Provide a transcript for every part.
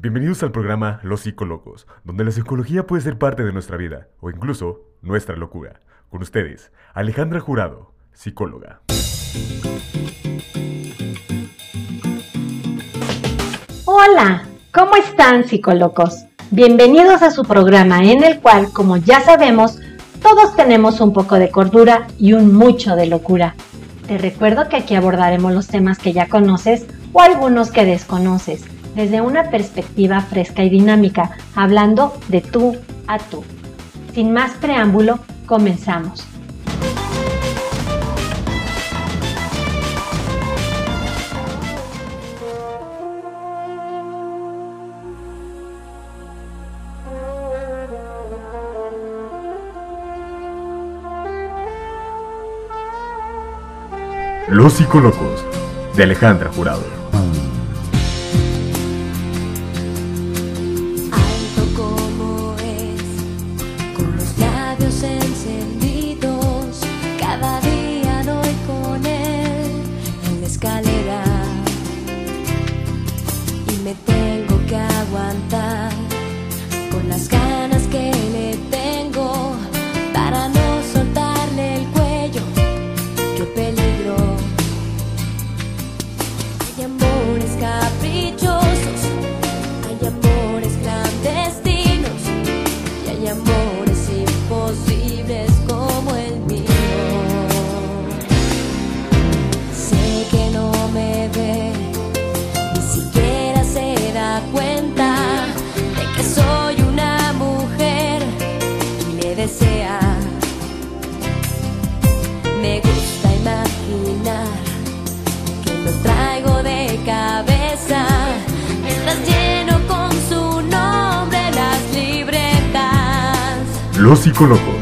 Bienvenidos al programa Los Psicólogos, donde la psicología puede ser parte de nuestra vida o incluso nuestra locura. Con ustedes, Alejandra Jurado, psicóloga. Hola, ¿cómo están psicólogos? Bienvenidos a su programa en el cual, como ya sabemos, todos tenemos un poco de cordura y un mucho de locura. Te recuerdo que aquí abordaremos los temas que ya conoces o algunos que desconoces desde una perspectiva fresca y dinámica, hablando de tú a tú. Sin más preámbulo, comenzamos. Los psicólogos de Alejandra Jurado. Los psicólogos.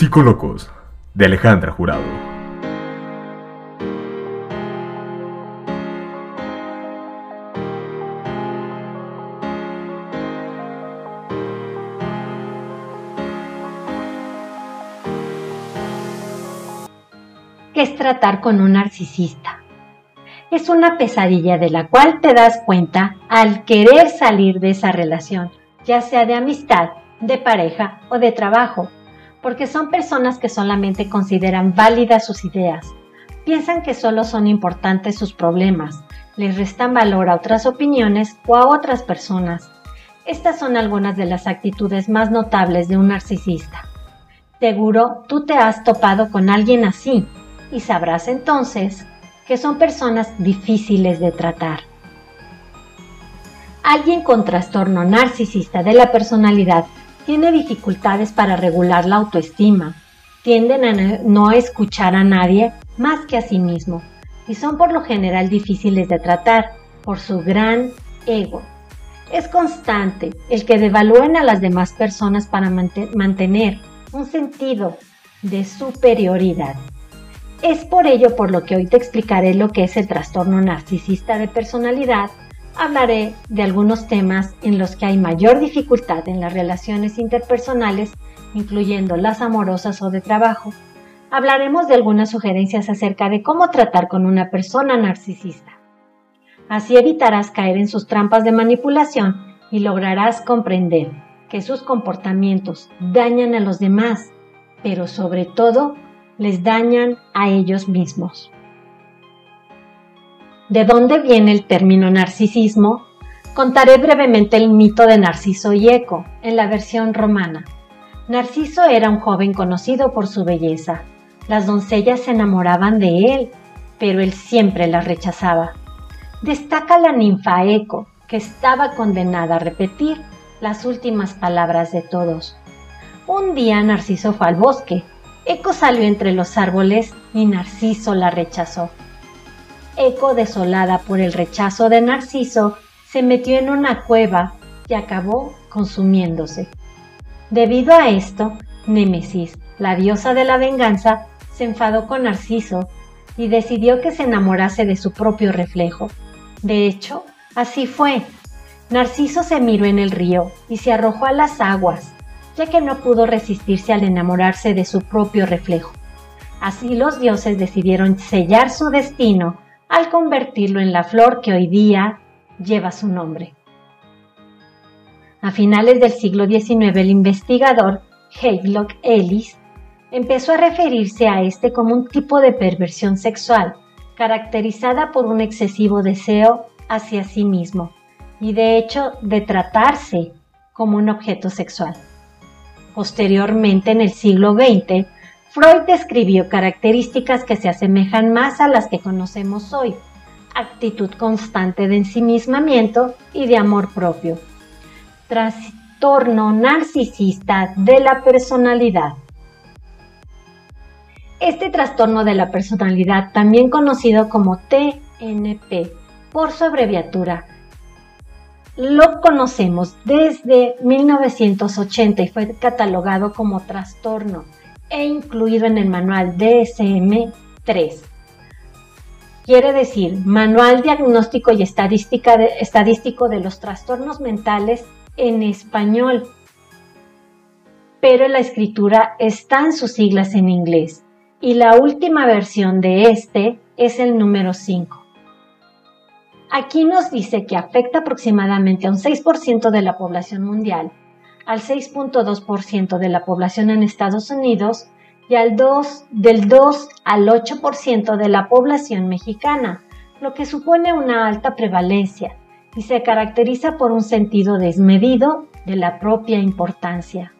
Los Psicolocos de Alejandra Jurado. ¿Qué es tratar con un narcisista? Es una pesadilla de la cual te das cuenta al querer salir de esa relación, ya sea de amistad, de pareja o de trabajo, porque son personas que solamente consideran válidas sus ideas, piensan que solo son importantes sus problemas, les restan valor a otras opiniones o a otras personas. Estas son algunas de las actitudes más notables de un narcisista. Seguro tú te has topado con alguien así y sabrás entonces que son personas difíciles de tratar. Alguien con trastorno narcisista de la personalidad tiene dificultades para regular la autoestima, tienden a no escuchar a nadie más que a sí mismo y son por lo general difíciles de tratar por su gran ego. Es constante el que devalúen a las demás personas para mantener un sentido de superioridad. Es por ello por lo que hoy te explicaré lo que es el trastorno narcisista de personalidad. Hablaré de algunos temas en los que hay mayor dificultad en las relaciones interpersonales, incluyendo las amorosas o de trabajo. Hablaremos de algunas sugerencias acerca de cómo tratar con una persona narcisista. Así evitarás caer en sus trampas de manipulación y lograrás comprender que sus comportamientos dañan a los demás, pero sobre todo les dañan a ellos mismos. ¿De dónde viene el término narcisismo? Contaré brevemente el mito de Narciso y Eco en la versión romana. Narciso era un joven conocido por su belleza. Las doncellas se enamoraban de él, pero él siempre las rechazaba. Destaca la ninfa Eco, que estaba condenada a repetir las últimas palabras de todos. Un día Narciso fue al bosque. Eco salió entre los árboles y Narciso la rechazó. Eco, desolada por el rechazo de Narciso, se metió en una cueva y acabó consumiéndose. Debido a esto, Némesis, la diosa de la venganza, se enfadó con Narciso y decidió que se enamorase de su propio reflejo. De hecho, así fue. Narciso se miró en el río y se arrojó a las aguas, ya que no pudo resistirse al enamorarse de su propio reflejo. Así los dioses decidieron sellar su destino al convertirlo en la flor que hoy día lleva su nombre. A finales del siglo XIX, el investigador Havelock Ellis empezó a referirse a este como un tipo de perversión sexual, caracterizada por un excesivo deseo hacia sí mismo y de hecho de tratarse como un objeto sexual. Posteriormente, en el siglo XX, Freud describió características que se asemejan más a las que conocemos hoy, actitud constante de ensimismamiento y de amor propio, trastorno narcisista de la personalidad. Este trastorno de la personalidad, también conocido como TNP por su abreviatura, lo conocemos desde 1980 y fue catalogado como trastorno e incluido en el manual DSM-3. Quiere decir, Manual Diagnóstico y Estadístico de los Trastornos Mentales en español. Pero la escritura está en sus siglas en inglés y la última versión de este es el número 5. Aquí nos dice que afecta aproximadamente a un 6% de la población mundial al 6.2% de la población en Estados Unidos y al 2, del 2 al 8% de la población mexicana, lo que supone una alta prevalencia y se caracteriza por un sentido desmedido de la propia importancia.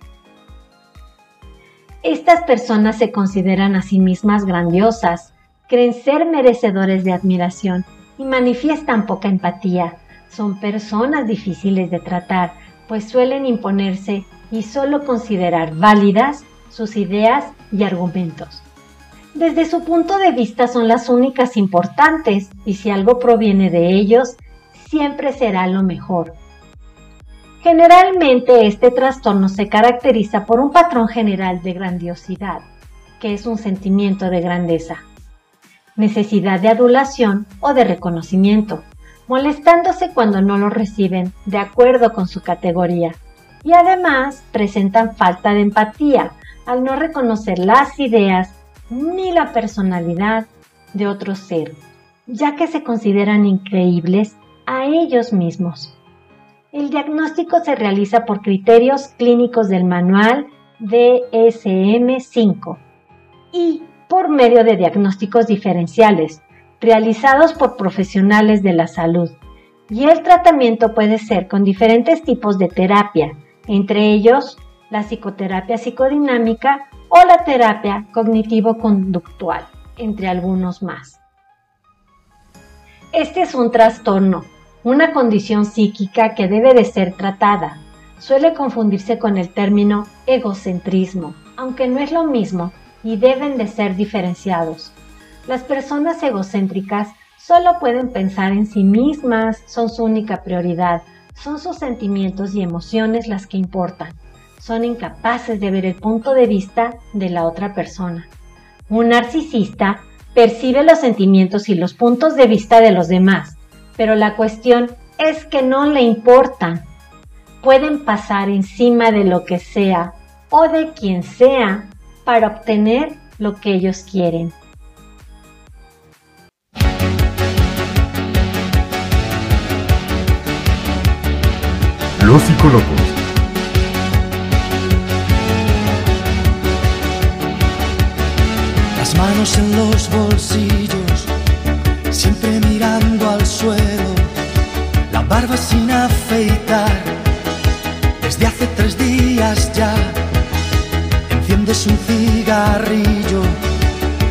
Estas personas se consideran a sí mismas grandiosas, creen ser merecedores de admiración y manifiestan poca empatía. Son personas difíciles de tratar, pues suelen imponerse y solo considerar válidas sus ideas y argumentos. Desde su punto de vista son las únicas importantes y si algo proviene de ellos, siempre será lo mejor. Generalmente este trastorno se caracteriza por un patrón general de grandiosidad, que es un sentimiento de grandeza, necesidad de adulación o de reconocimiento, molestándose cuando no lo reciben de acuerdo con su categoría, y además presentan falta de empatía al no reconocer las ideas ni la personalidad de otro ser, ya que se consideran increíbles a ellos mismos. El diagnóstico se realiza por criterios clínicos del manual DSM-5 y por medio de diagnósticos diferenciales realizados por profesionales de la salud. Y el tratamiento puede ser con diferentes tipos de terapia, entre ellos la psicoterapia psicodinámica o la terapia cognitivo-conductual, entre algunos más. Este es un trastorno, una condición psíquica que debe de ser tratada. Suele confundirse con el término egocentrismo, aunque no es lo mismo y deben de ser diferenciados. Las personas egocéntricas solo pueden pensar en sí mismas, son su única prioridad, son sus sentimientos y emociones las que importan. Son incapaces de ver el punto de vista de la otra persona. Un narcisista percibe los sentimientos y los puntos de vista de los demás, pero la cuestión es que no le importan. Pueden pasar encima de lo que sea o de quien sea para obtener lo que ellos quieren. Los psicólogos. Las manos en los bolsillos, siempre mirando al suelo, la barba sin afeitar, desde hace tres días ya. Enciendes un cigarrillo,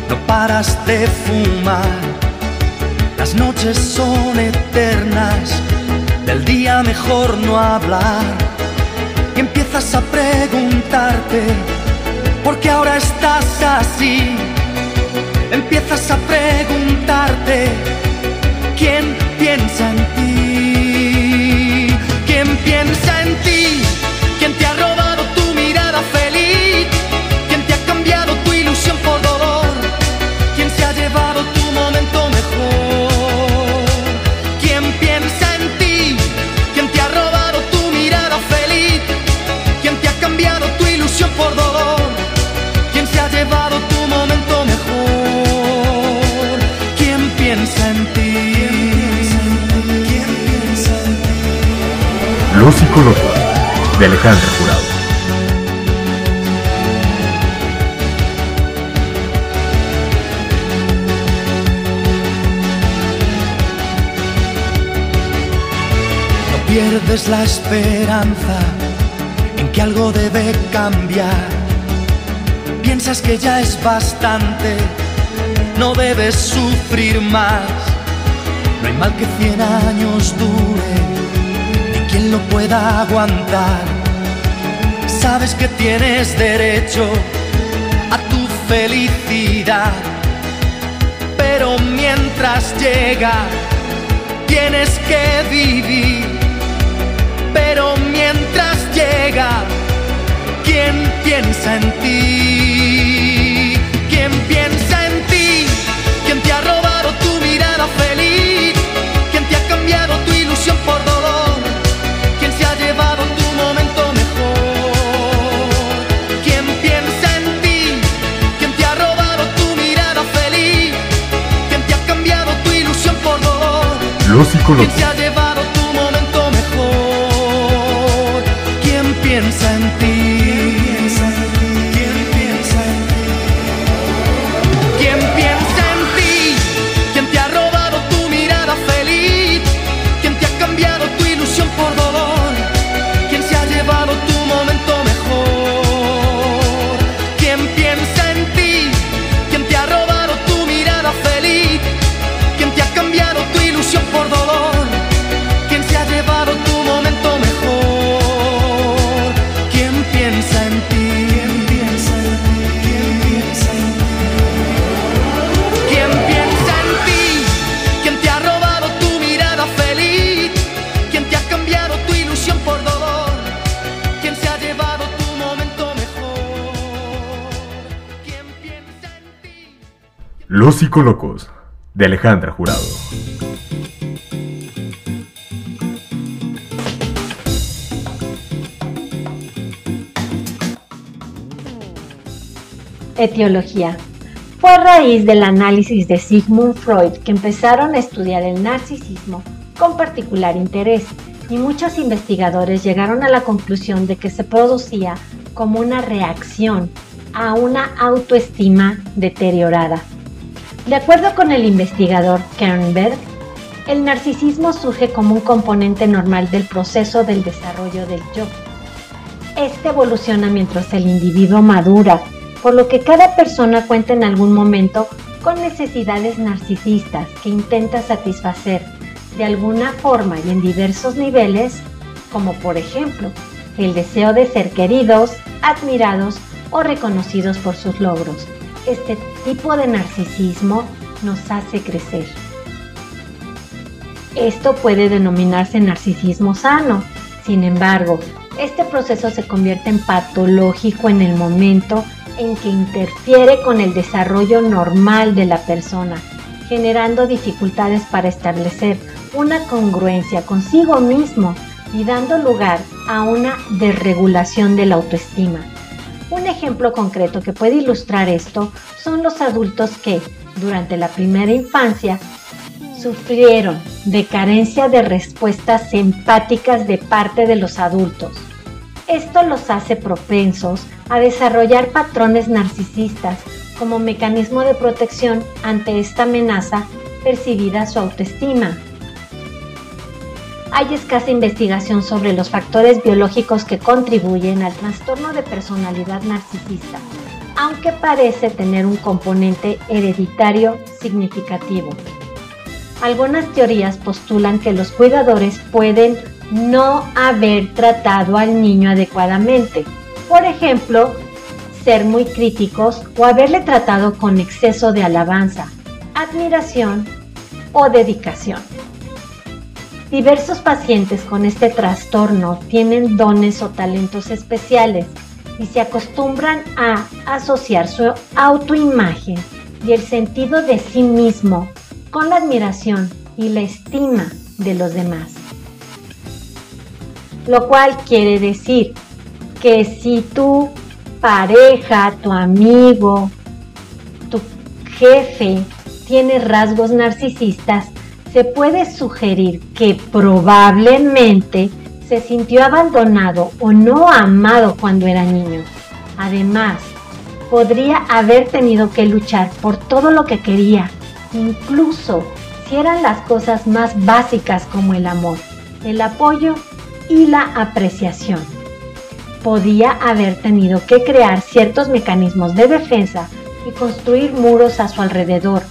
no paras de fumar, las noches son eternas, del día mejor no hablar, y empiezas a preguntarte, ¿por qué ahora estás así? empiezas a preguntarte quién piensa en ti, quién piensa en ti, De Alejandra Jurado. No pierdes la esperanza en que algo debe cambiar. Piensas que ya es bastante, no debes sufrir más. No hay mal que cien años dure, quien lo pueda aguantar. Sabes que tienes derecho a tu felicidad, pero mientras llega, tienes que vivir. Pero mientras llega, ¿quién piensa en ti? ¿Quién piensa en ti? ¿Quién te ha robado tu mirada feliz? ¿Quién te ha cambiado tu ilusión por dolor? Los ¿Quién psicólogos. Los Psicolocos, de Alejandra Jurado. Etiología. Fue a raíz del análisis de Sigmund Freud que empezaron a estudiar el narcisismo con particular interés y muchos investigadores llegaron a la conclusión de que se producía como una reacción a una autoestima deteriorada. De acuerdo con el investigador Kernberg, el narcisismo surge como un componente normal del proceso del desarrollo del yo. Este evoluciona mientras el individuo madura, por lo que cada persona cuenta en algún momento con necesidades narcisistas que intenta satisfacer de alguna forma y en diversos niveles, como por ejemplo el deseo de ser queridos, admirados o reconocidos por sus logros. Este tipo de narcisismo nos hace crecer. Esto puede denominarse narcisismo sano. Sin embargo, este proceso se convierte en patológico en el momento en que interfiere con el desarrollo normal de la persona, generando dificultades para establecer una congruencia consigo mismo y dando lugar a una desregulación de la autoestima. Un ejemplo concreto que puede ilustrar esto son los adultos que, durante la primera infancia, sufrieron de carencia de respuestas empáticas de parte de los adultos. Esto los hace propensos a desarrollar patrones narcisistas como mecanismo de protección ante esta amenaza percibida su autoestima. Hay escasa investigación sobre los factores biológicos que contribuyen al trastorno de personalidad narcisista, aunque parece tener un componente hereditario significativo. Algunas teorías postulan que los cuidadores pueden no haber tratado al niño adecuadamente. Por ejemplo, ser muy críticos o haberle tratado con exceso de alabanza, admiración o dedicación. Diversos pacientes con este trastorno tienen dones o talentos especiales y se acostumbran a asociar su autoimagen y el sentido de sí mismo con la admiración y la estima de los demás. Lo cual quiere decir que si tu pareja, tu amigo, tu jefe tiene rasgos narcisistas, se puede sugerir que probablemente se sintió abandonado o no amado cuando era niño. Además, podría haber tenido que luchar por todo lo que quería, incluso si eran las cosas más básicas como el amor, el apoyo y la apreciación. Podía haber tenido que crear ciertos mecanismos de defensa y construir muros a su alrededor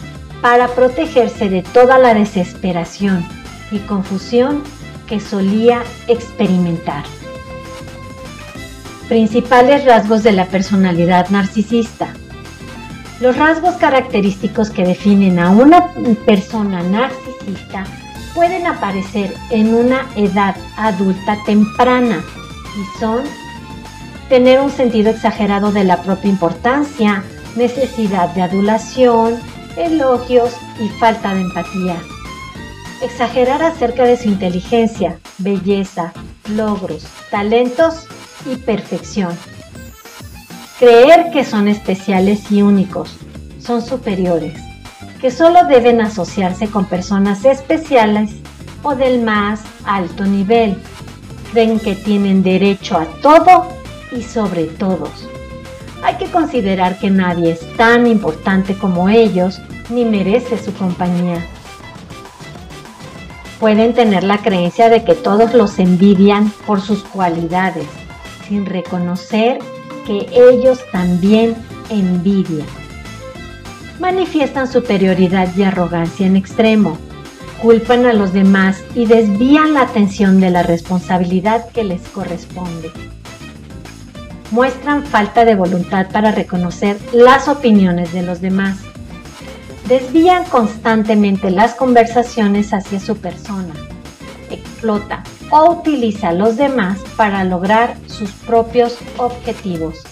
para protegerse de toda la desesperación y confusión que solía experimentar. Principales rasgos de la personalidad narcisista. Los rasgos característicos que definen a una persona narcisista pueden aparecer en una edad adulta temprana y son tener un sentido exagerado de la propia importancia, necesidad de adulación, elogios y falta de empatía. Exagerar acerca de su inteligencia, belleza, logros, talentos y perfección. Creer que son especiales y únicos, son superiores, que solo deben asociarse con personas especiales o del más alto nivel. Creen que tienen derecho a todo y sobre todos. Hay que considerar que nadie es tan importante como ellos ni merece su compañía. Pueden tener la creencia de que todos los envidian por sus cualidades, sin reconocer que ellos también envidian. Manifiestan superioridad y arrogancia en extremo, culpan a los demás y desvían la atención de la responsabilidad que les corresponde. Muestran falta de voluntad para reconocer las opiniones de los demás. Desvían constantemente las conversaciones hacia su persona. Explota o utiliza a los demás para lograr sus propios objetivos.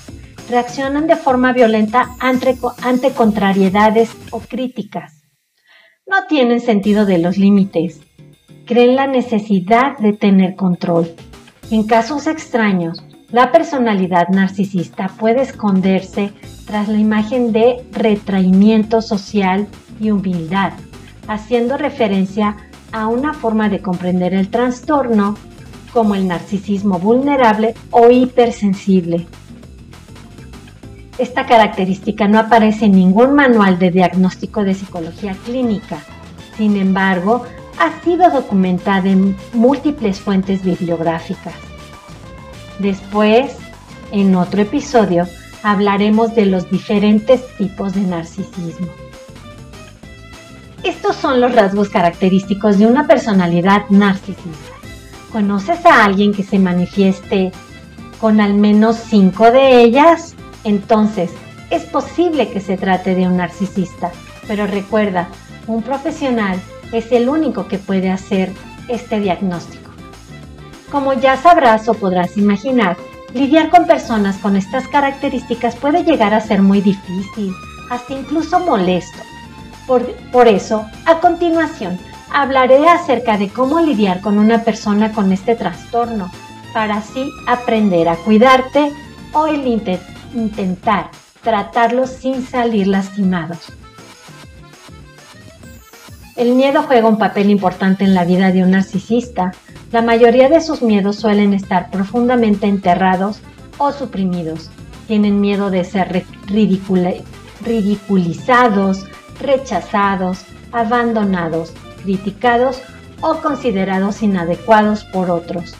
reaccionan de forma violenta ante, contrariedades o críticas. No tienen sentido de los límites. Creen la necesidad de tener control. En casos extraños, la personalidad narcisista puede esconderse tras la imagen de retraimiento social y humildad, haciendo referencia a una forma de comprender el trastorno como el narcisismo vulnerable o hipersensible. Esta característica no aparece en ningún manual de diagnóstico de psicología clínica. Sin embargo, ha sido documentada en múltiples fuentes bibliográficas. Después, en otro episodio, hablaremos de los diferentes tipos de narcisismo. Estos son los rasgos característicos de una personalidad narcisista. ¿Conoces a alguien que se manifieste con al menos cinco de ellas? Entonces, es posible que se trate de un narcisista, pero recuerda, un profesional es el único que puede hacer este diagnóstico. Como ya sabrás o podrás imaginar, lidiar con personas con estas características puede llegar a ser muy difícil, hasta incluso molesto. Por, por, eso, a continuación, hablaré acerca de cómo lidiar con una persona con este trastorno, para así aprender a cuidarte o el intent intentar tratarlos sin salir lastimados. El miedo juega un papel importante en la vida de un narcisista. La mayoría de sus miedos suelen estar profundamente enterrados o suprimidos. Tienen miedo de ser ridiculizados, rechazados, abandonados, criticados o considerados inadecuados por otros.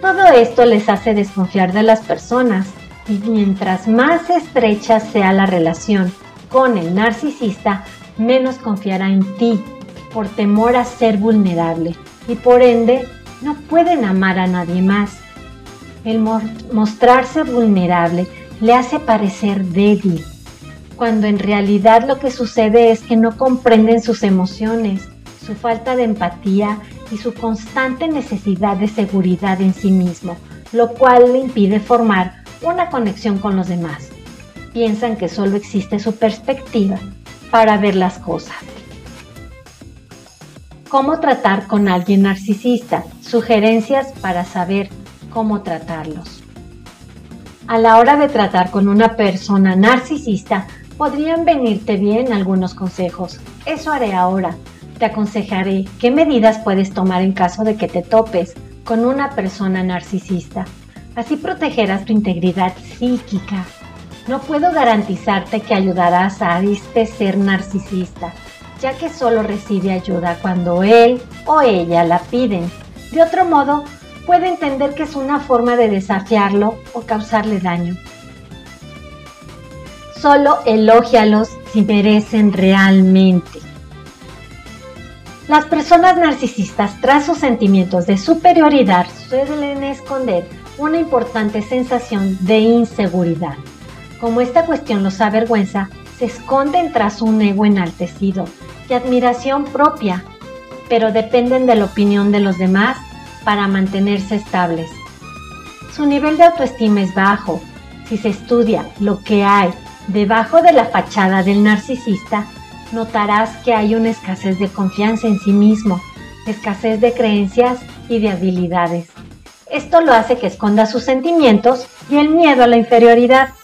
Todo esto les hace desconfiar de las personas y mientras más estrecha sea la relación con el narcisista, menos confiará en ti por temor a ser vulnerable y por ende no pueden amar a nadie más. El mostrarse vulnerable le hace parecer débil, cuando en realidad lo que sucede es que no comprenden sus emociones, su falta de empatía y su constante necesidad de seguridad en sí mismo, lo cual le impide formar una conexión con los demás. Piensan que solo existe su perspectiva para ver las cosas. ¿Cómo tratar con alguien narcisista? Sugerencias para saber cómo tratarlos. A la hora de tratar con una persona narcisista, podrían venirte bien algunos consejos. Eso haré ahora. Te aconsejaré qué medidas puedes tomar en caso de que te topes con una persona narcisista. Así protegerás tu integridad psíquica. No puedo garantizarte que ayudarás a este ser narcisista, ya que solo recibe ayuda cuando él o ella la piden. De otro modo, puede entender que es una forma de desafiarlo o causarle daño. Solo elógialos si merecen realmente. Las personas narcisistas, tras sus sentimientos de superioridad, suelen esconder una importante sensación de inseguridad. Como esta cuestión los avergüenza, se esconden tras un ego enaltecido y admiración propia, pero dependen de la opinión de los demás para mantenerse estables. Su nivel de autoestima es bajo. Si se estudia lo que hay debajo de la fachada del narcisista, notarás que hay una escasez de confianza en sí mismo, escasez de creencias y de habilidades. Esto lo hace que esconda sus sentimientos y el miedo a la inferioridad.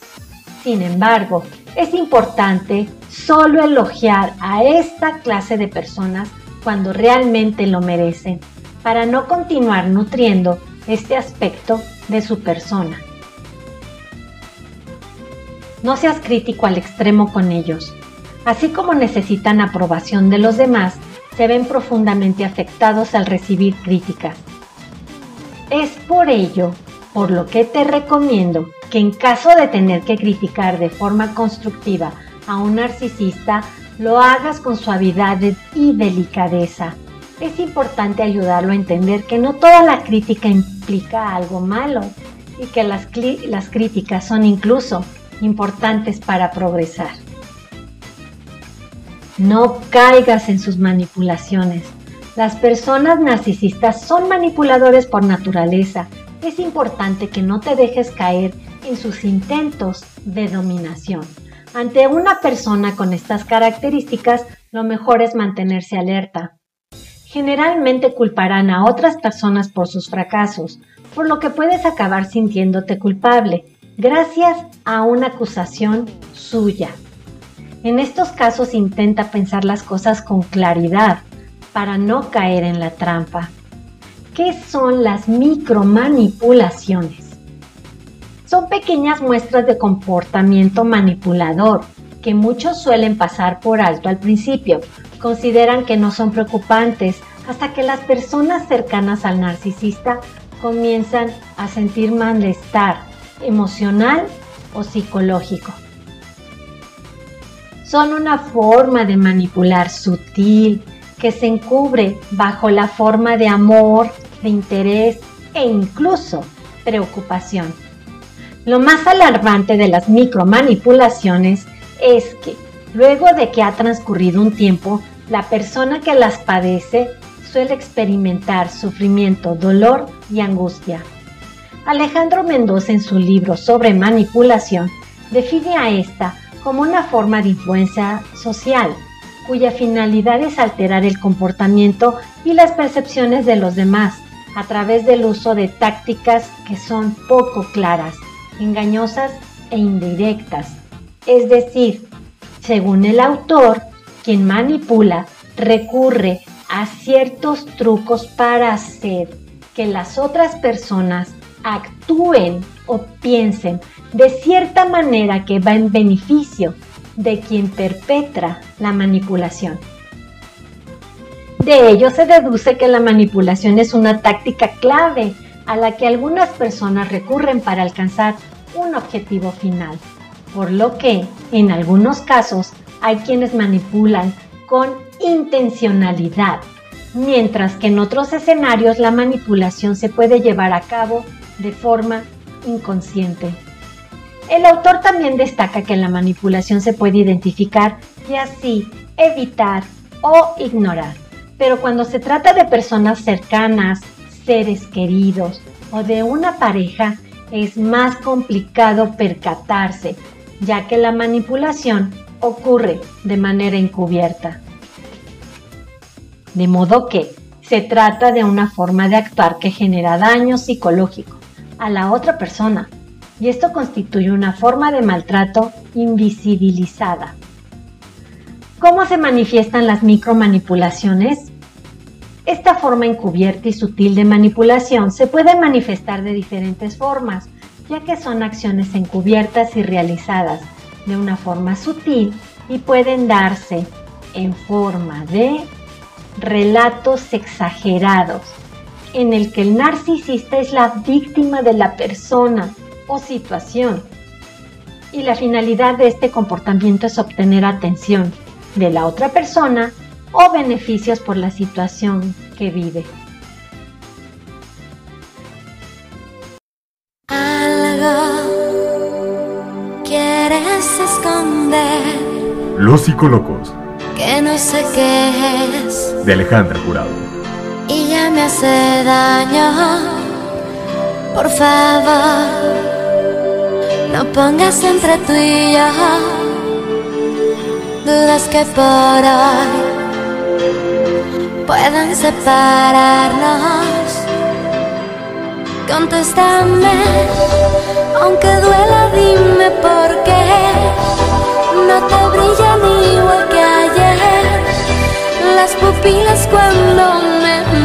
Sin embargo, es importante solo elogiar a esta clase de personas cuando realmente lo merecen, para no continuar nutriendo este aspecto de su persona. No seas crítico al extremo con ellos. Así como necesitan aprobación de los demás, se ven profundamente afectados al recibir críticas. Es por ello por lo que te recomiendo que en caso de tener que criticar de forma constructiva a un narcisista, lo hagas con suavidad y delicadeza. Es importante ayudarlo a entender que no toda la crítica implica algo malo y que las, las críticas son incluso importantes para progresar. No caigas en sus manipulaciones. Las personas narcisistas son manipuladores por naturaleza. Es importante que no te dejes caer en sus intentos de dominación. Ante una persona con estas características, lo mejor es mantenerse alerta. Generalmente culparán a otras personas por sus fracasos, por lo que puedes acabar sintiéndote culpable, gracias a una acusación suya. En estos casos intenta pensar las cosas con claridad para no caer en la trampa. ¿Qué son las micromanipulaciones? Son pequeñas muestras de comportamiento manipulador que muchos suelen pasar por alto al principio. Consideran que no son preocupantes hasta que las personas cercanas al narcisista comienzan a sentir malestar emocional o psicológico. Son una forma de manipular sutil que se encubre bajo la forma de amor, de interés e incluso preocupación. Lo más alarmante de las micromanipulaciones es que luego de que ha transcurrido un tiempo, la persona que las padece suele experimentar sufrimiento, dolor y angustia. Alejandro Mendoza en su libro sobre manipulación define a esta como una forma de influencia social, cuya finalidad es alterar el comportamiento y las percepciones de los demás a través del uso de tácticas que son poco claras, engañosas e indirectas. Es decir, según el autor, quien manipula recurre a ciertos trucos para hacer que las otras personas actúen o piensen de cierta manera que va en beneficio de quien perpetra la manipulación. De ello se deduce que la manipulación es una táctica clave a la que algunas personas recurren para alcanzar un objetivo final, por lo que en algunos casos hay quienes manipulan con intencionalidad, mientras que en otros escenarios la manipulación se puede llevar a cabo de forma inconsciente. El autor también destaca que la manipulación se puede identificar y así evitar o ignorar. Pero cuando se trata de personas cercanas, seres queridos o de una pareja, es más complicado percatarse, ya que la manipulación ocurre de manera encubierta. De modo que se trata de una forma de actuar que genera daño psicológico a la otra persona y esto constituye una forma de maltrato invisibilizada. ¿Cómo se manifiestan las micromanipulaciones? Esta forma encubierta y sutil de manipulación se puede manifestar de diferentes formas, ya que son acciones encubiertas y realizadas de una forma sutil y pueden darse en forma de relatos exagerados, en el que el narcisista es la víctima de la persona o situación. Y la finalidad de este comportamiento es obtener atención de la otra persona o beneficios por la situación que vive. Algo quieres esconder Los psicólogos que no sé qué es de Alejandra Jurado. y ya me hace daño. Por favor, no pongas entre tú y yo dudas que por hoy puedan separarnos. Contéstame, aunque duela, dime por qué no te brillan igual que ayer las pupilas cuando me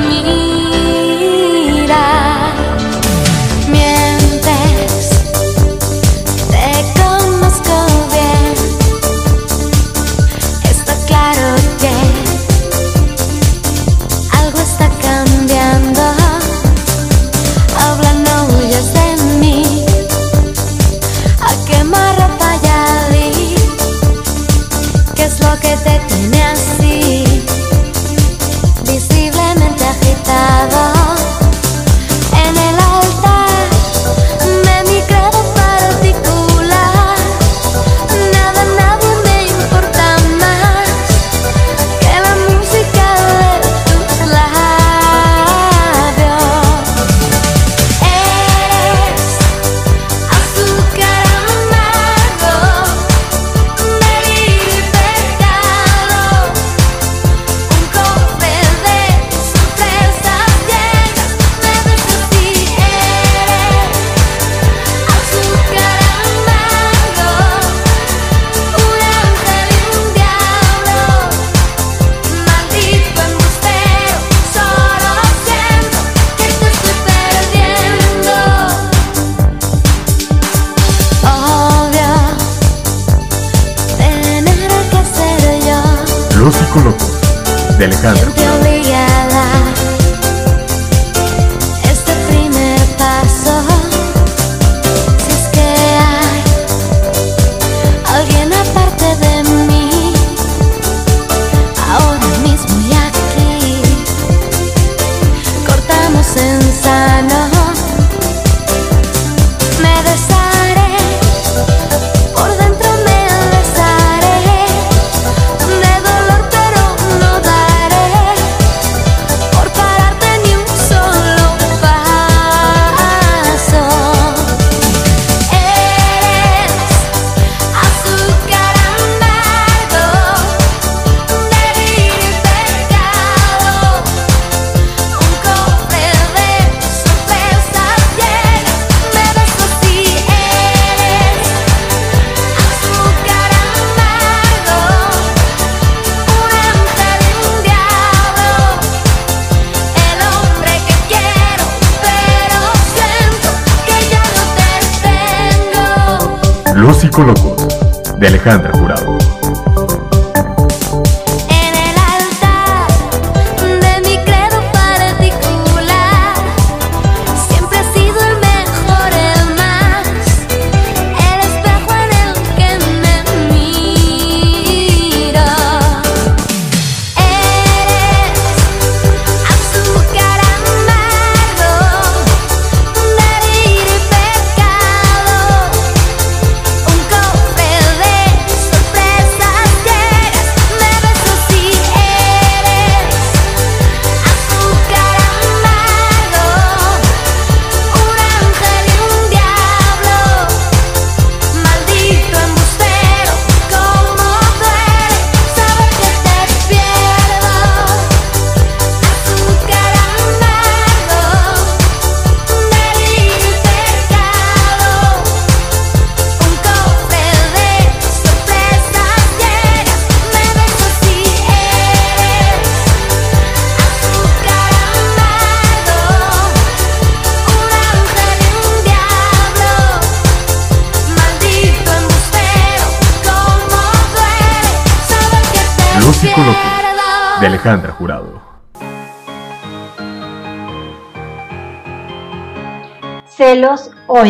Alejandra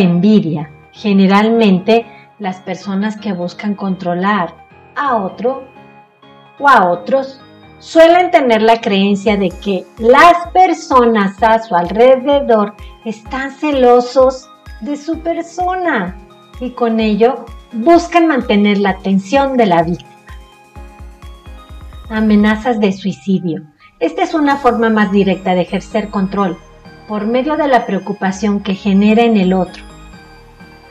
envidia. Generalmente las personas que buscan controlar a otro o a otros suelen tener la creencia de que las personas a su alrededor están celosos de su persona y con ello buscan mantener la atención de la víctima. Amenazas de suicidio. Esta es una forma más directa de ejercer control por medio de la preocupación que genera en el otro.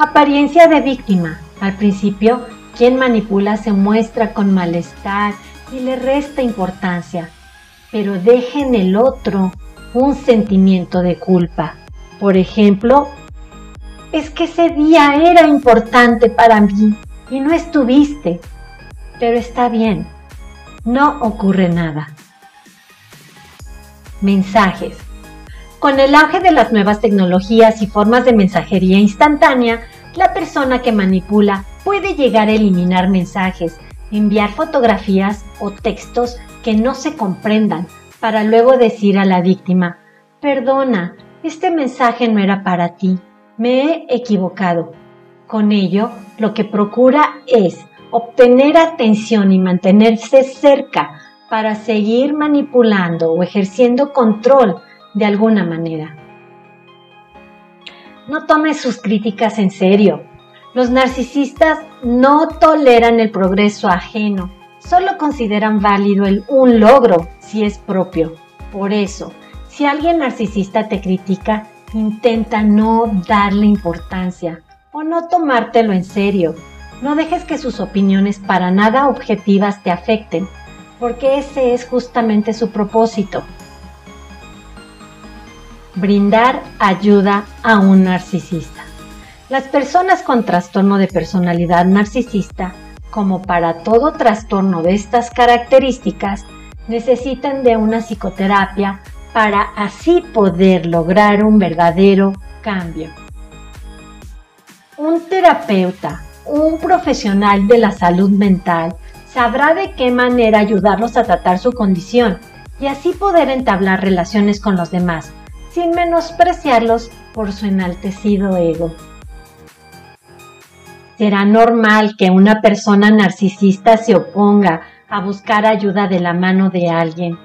Apariencia de víctima. Al principio, quien manipula se muestra con malestar y le resta importancia, pero deja en el otro un sentimiento de culpa. Por ejemplo, es que ese día era importante para mí y no estuviste, pero está bien, no ocurre nada. Mensajes. Con el auge de las nuevas tecnologías y formas de mensajería instantánea, la persona que manipula puede llegar a eliminar mensajes, enviar fotografías o textos que no se comprendan para luego decir a la víctima, perdona, este mensaje no era para ti, me he equivocado. Con ello, lo que procura es obtener atención y mantenerse cerca para seguir manipulando o ejerciendo control de alguna manera. No tome sus críticas en serio. Los narcisistas no toleran el progreso ajeno, solo consideran válido el, un logro si es propio. Por eso, si alguien narcisista te critica, intenta no darle importancia o no tomártelo en serio. No dejes que sus opiniones para nada objetivas te afecten, porque ese es justamente su propósito. Brindar ayuda a un narcisista. Las personas con trastorno de personalidad narcisista, como para todo trastorno de estas características, necesitan de una psicoterapia para así poder lograr un verdadero cambio. Un terapeuta, un profesional de la salud mental, sabrá de qué manera ayudarlos a tratar su condición y así poder entablar relaciones con los demás, sin menospreciarlos por su enaltecido ego. ¿Será normal que una persona narcisista se oponga a buscar ayuda de la mano de alguien?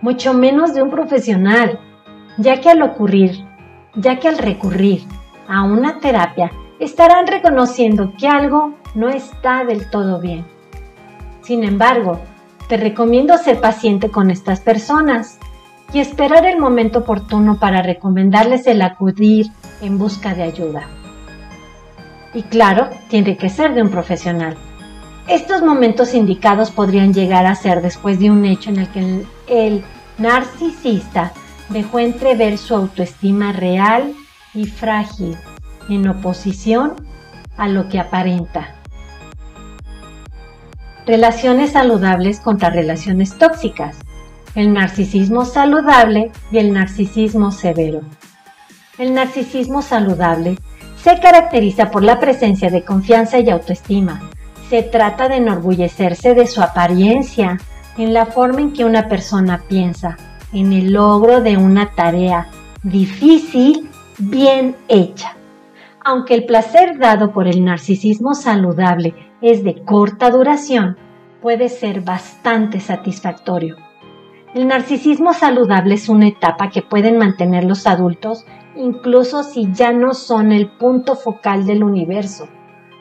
Mucho menos de un profesional, ya que al ocurrir, ya que al recurrir a una terapia estarán reconociendo que algo no está del todo bien. Sin embargo, te recomiendo ser paciente con estas personas y esperar el momento oportuno para recomendarles el acudir en busca de ayuda. Y claro, tiene que ser de un profesional. Estos momentos indicados podrían llegar a ser después de un hecho en el que el, narcisista dejó entrever su autoestima real y frágil en oposición a lo que aparenta. Relaciones saludables contra relaciones tóxicas. El narcisismo saludable y el narcisismo severo. El narcisismo saludable se caracteriza por la presencia de confianza y autoestima. Se trata de enorgullecerse de su apariencia, en la forma en que una persona piensa, en el logro de una tarea difícil, bien hecha. Aunque el placer dado por el narcisismo saludable es de corta duración, puede ser bastante satisfactorio. El narcisismo saludable es una etapa que pueden mantener los adultos incluso si ya no son el punto focal del universo,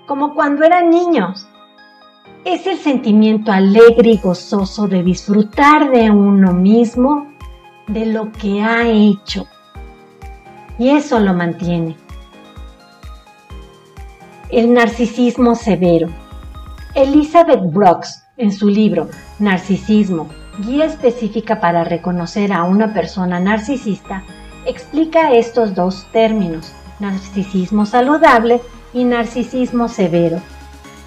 como cuando eran niños. Es el sentimiento alegre y gozoso de disfrutar de uno mismo, de lo que ha hecho. Y eso lo mantiene. El narcisismo severo. Elizabeth Brooks, en su libro Narcisismo, Guía específica para reconocer a una persona narcisista, explica estos dos términos, narcisismo saludable y narcisismo severo.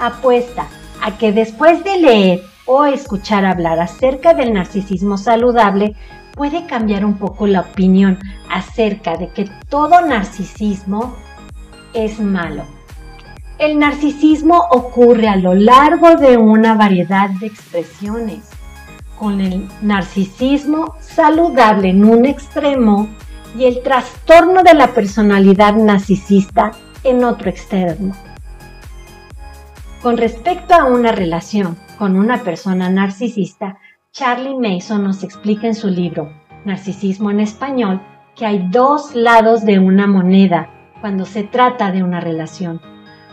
Apuesta a que después de leer o escuchar hablar acerca del narcisismo saludable, puede cambiar un poco la opinión acerca de que todo narcisismo es malo. El narcisismo ocurre a lo largo de una variedad de expresiones, con el narcisismo saludable en un extremo y el trastorno de la personalidad narcisista en otro extremo. Con respecto a una relación con una persona narcisista, Charlie Mason nos explica en su libro Narcisismo en Español que hay dos lados de una moneda cuando se trata de una relación.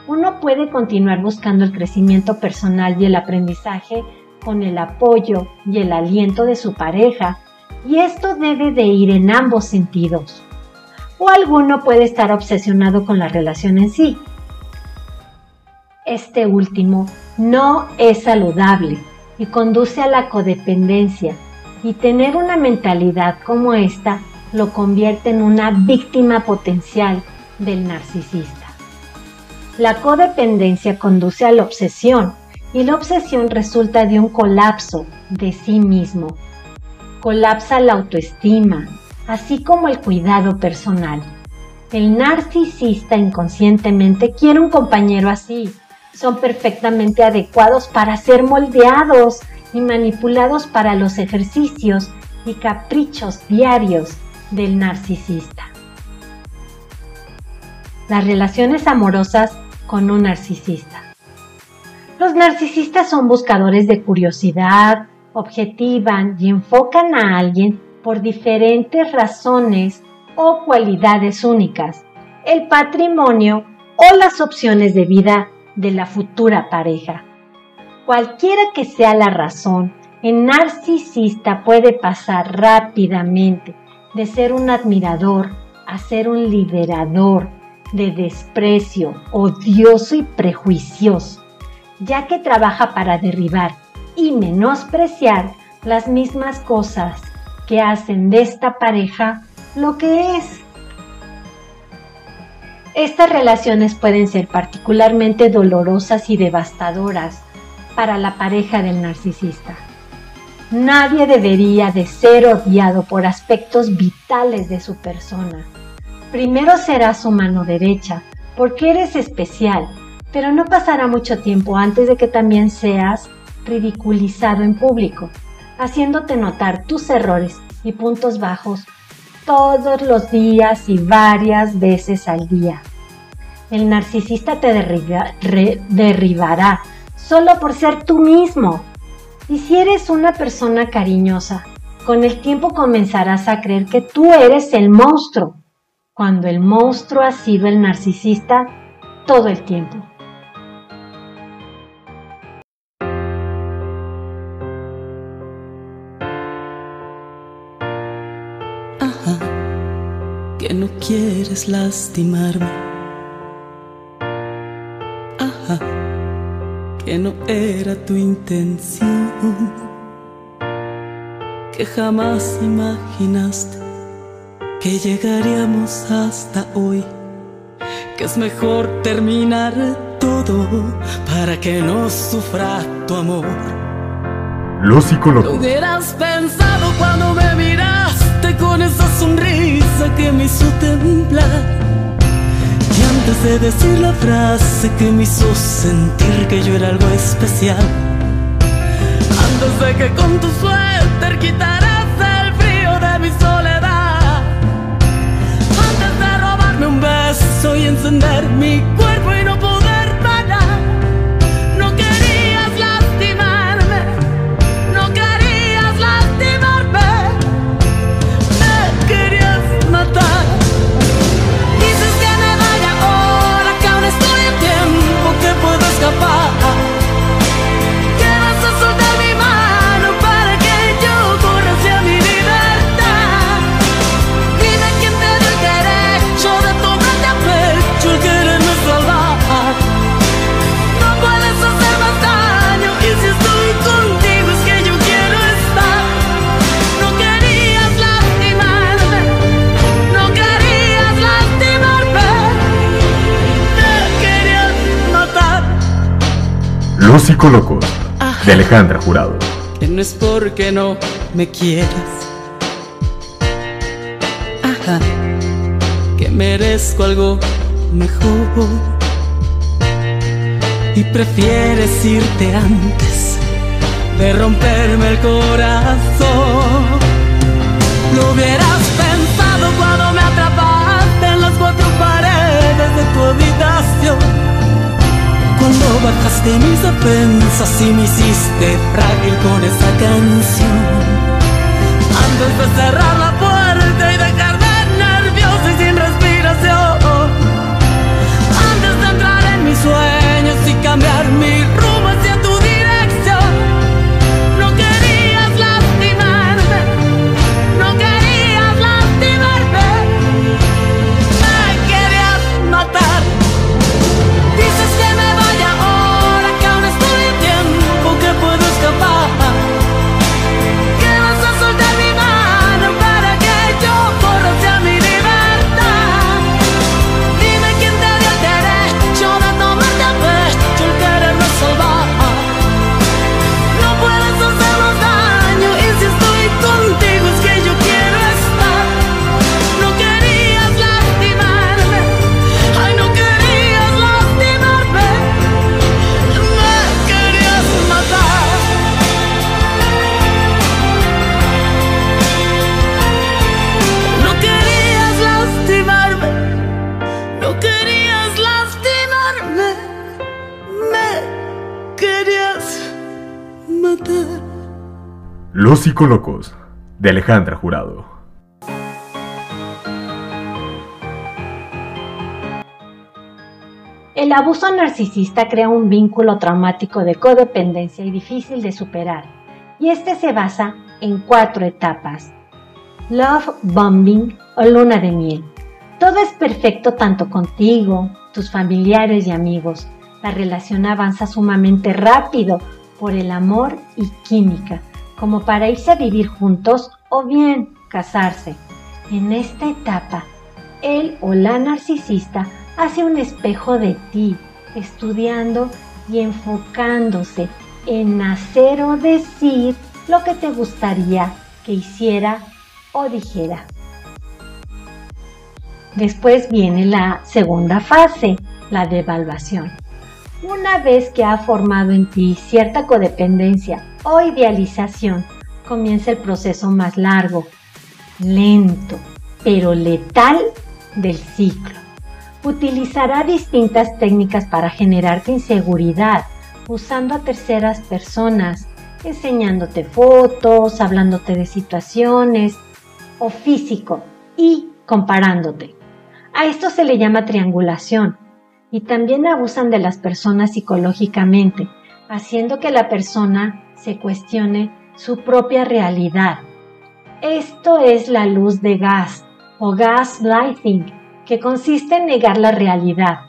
Uno puede continuar buscando el crecimiento personal y el aprendizaje con el apoyo y el aliento de su pareja, y esto debe de ir en ambos sentidos. O alguno puede estar obsesionado con la relación en sí. Este último no es saludable y conduce a la codependencia, y tener una mentalidad como esta lo convierte en una víctima potencial del narcisista. La codependencia conduce a la obsesión y la obsesión resulta de un colapso de sí mismo. Colapsa la autoestima, así como el cuidado personal. El narcisista inconscientemente quiere un compañero así. Son perfectamente adecuados para ser moldeados y manipulados para los ejercicios y caprichos diarios del narcisista. Las relaciones amorosas con un narcisista. Los narcisistas son buscadores de curiosidad, objetivan y enfocan a alguien por diferentes razones o cualidades únicas, el patrimonio o las opciones de vida de la futura pareja. Cualquiera que sea la razón, el narcisista puede pasar rápidamente de ser un admirador a ser un liberador de desprecio, odioso y prejuicioso, ya que trabaja para derribar y menospreciar las mismas cosas que hacen de esta pareja lo que es. Estas relaciones pueden ser particularmente dolorosas y devastadoras para la pareja del narcisista. Nadie debería de ser odiado por aspectos vitales de su persona. Primero será su mano derecha, porque eres especial, pero no pasará mucho tiempo antes de que también seas ridiculizado en público. haciéndote notar tus errores y puntos bajos todos los días y varias veces al día. El narcisista te derribará solo por ser tú mismo. Y si eres una persona cariñosa, con el tiempo comenzarás a creer que tú eres el monstruo, cuando el monstruo ha sido el narcisista todo el tiempo. Quieres lastimarme. Ajá, que no era tu intención. Que jamás imaginaste que llegaríamos hasta hoy. Que es mejor terminar todo para que no sufra tu amor. Los Lo psicólogos. hubieras pensado cuando me con esa sonrisa que me hizo temblar. Y antes de decir la frase que me hizo sentir que yo era algo especial. Antes de que con tu suéter quitaras el frío de mi soledad. Antes de robarme un beso y encender mi cuerpo escapar. Los psicólogos. De Alejandra Jurado. Que no es porque no me quieres. Ajá, que merezco algo mejor. Y prefieres irte antes de romperme el corazón. Lo hubieras pensado cuando me atrapaste en las cuatro paredes de tu habitación. Cuando bajaste mis defensas y me hiciste frágil con esa canción. Antes de cerrar la puerta y dejarme nervioso y sin respiración. Antes de entrar en mis sueños y cambiar mi Los psicólogos. De Alejandra Jurado. El abuso narcisista crea un vínculo traumático de codependencia y difícil de superar, y este se basa en cuatro etapas. Love bombing o luna de miel. Todo es perfecto tanto contigo, tus familiares y amigos. La relación avanza sumamente rápido por el amor y química, como para irse a vivir juntos o bien casarse. En esta etapa, él o la narcisista hace un espejo de ti, estudiando y enfocándose en hacer o decir lo que te gustaría que hiciera o dijera. Después viene la segunda fase, la devaluación. Una vez que ha formado en ti cierta codependencia o idealización, comienza el proceso más largo, lento, pero letal del ciclo. Utilizará distintas técnicas para generarte inseguridad, usando a terceras personas, enseñándote fotos, hablándote de situaciones o físico y comparándote. A esto se le llama triangulación y también abusan de las personas psicológicamente, haciendo que la persona se cuestione su propia realidad. Esto es la luz de gas o gaslighting, que consiste en negar la realidad,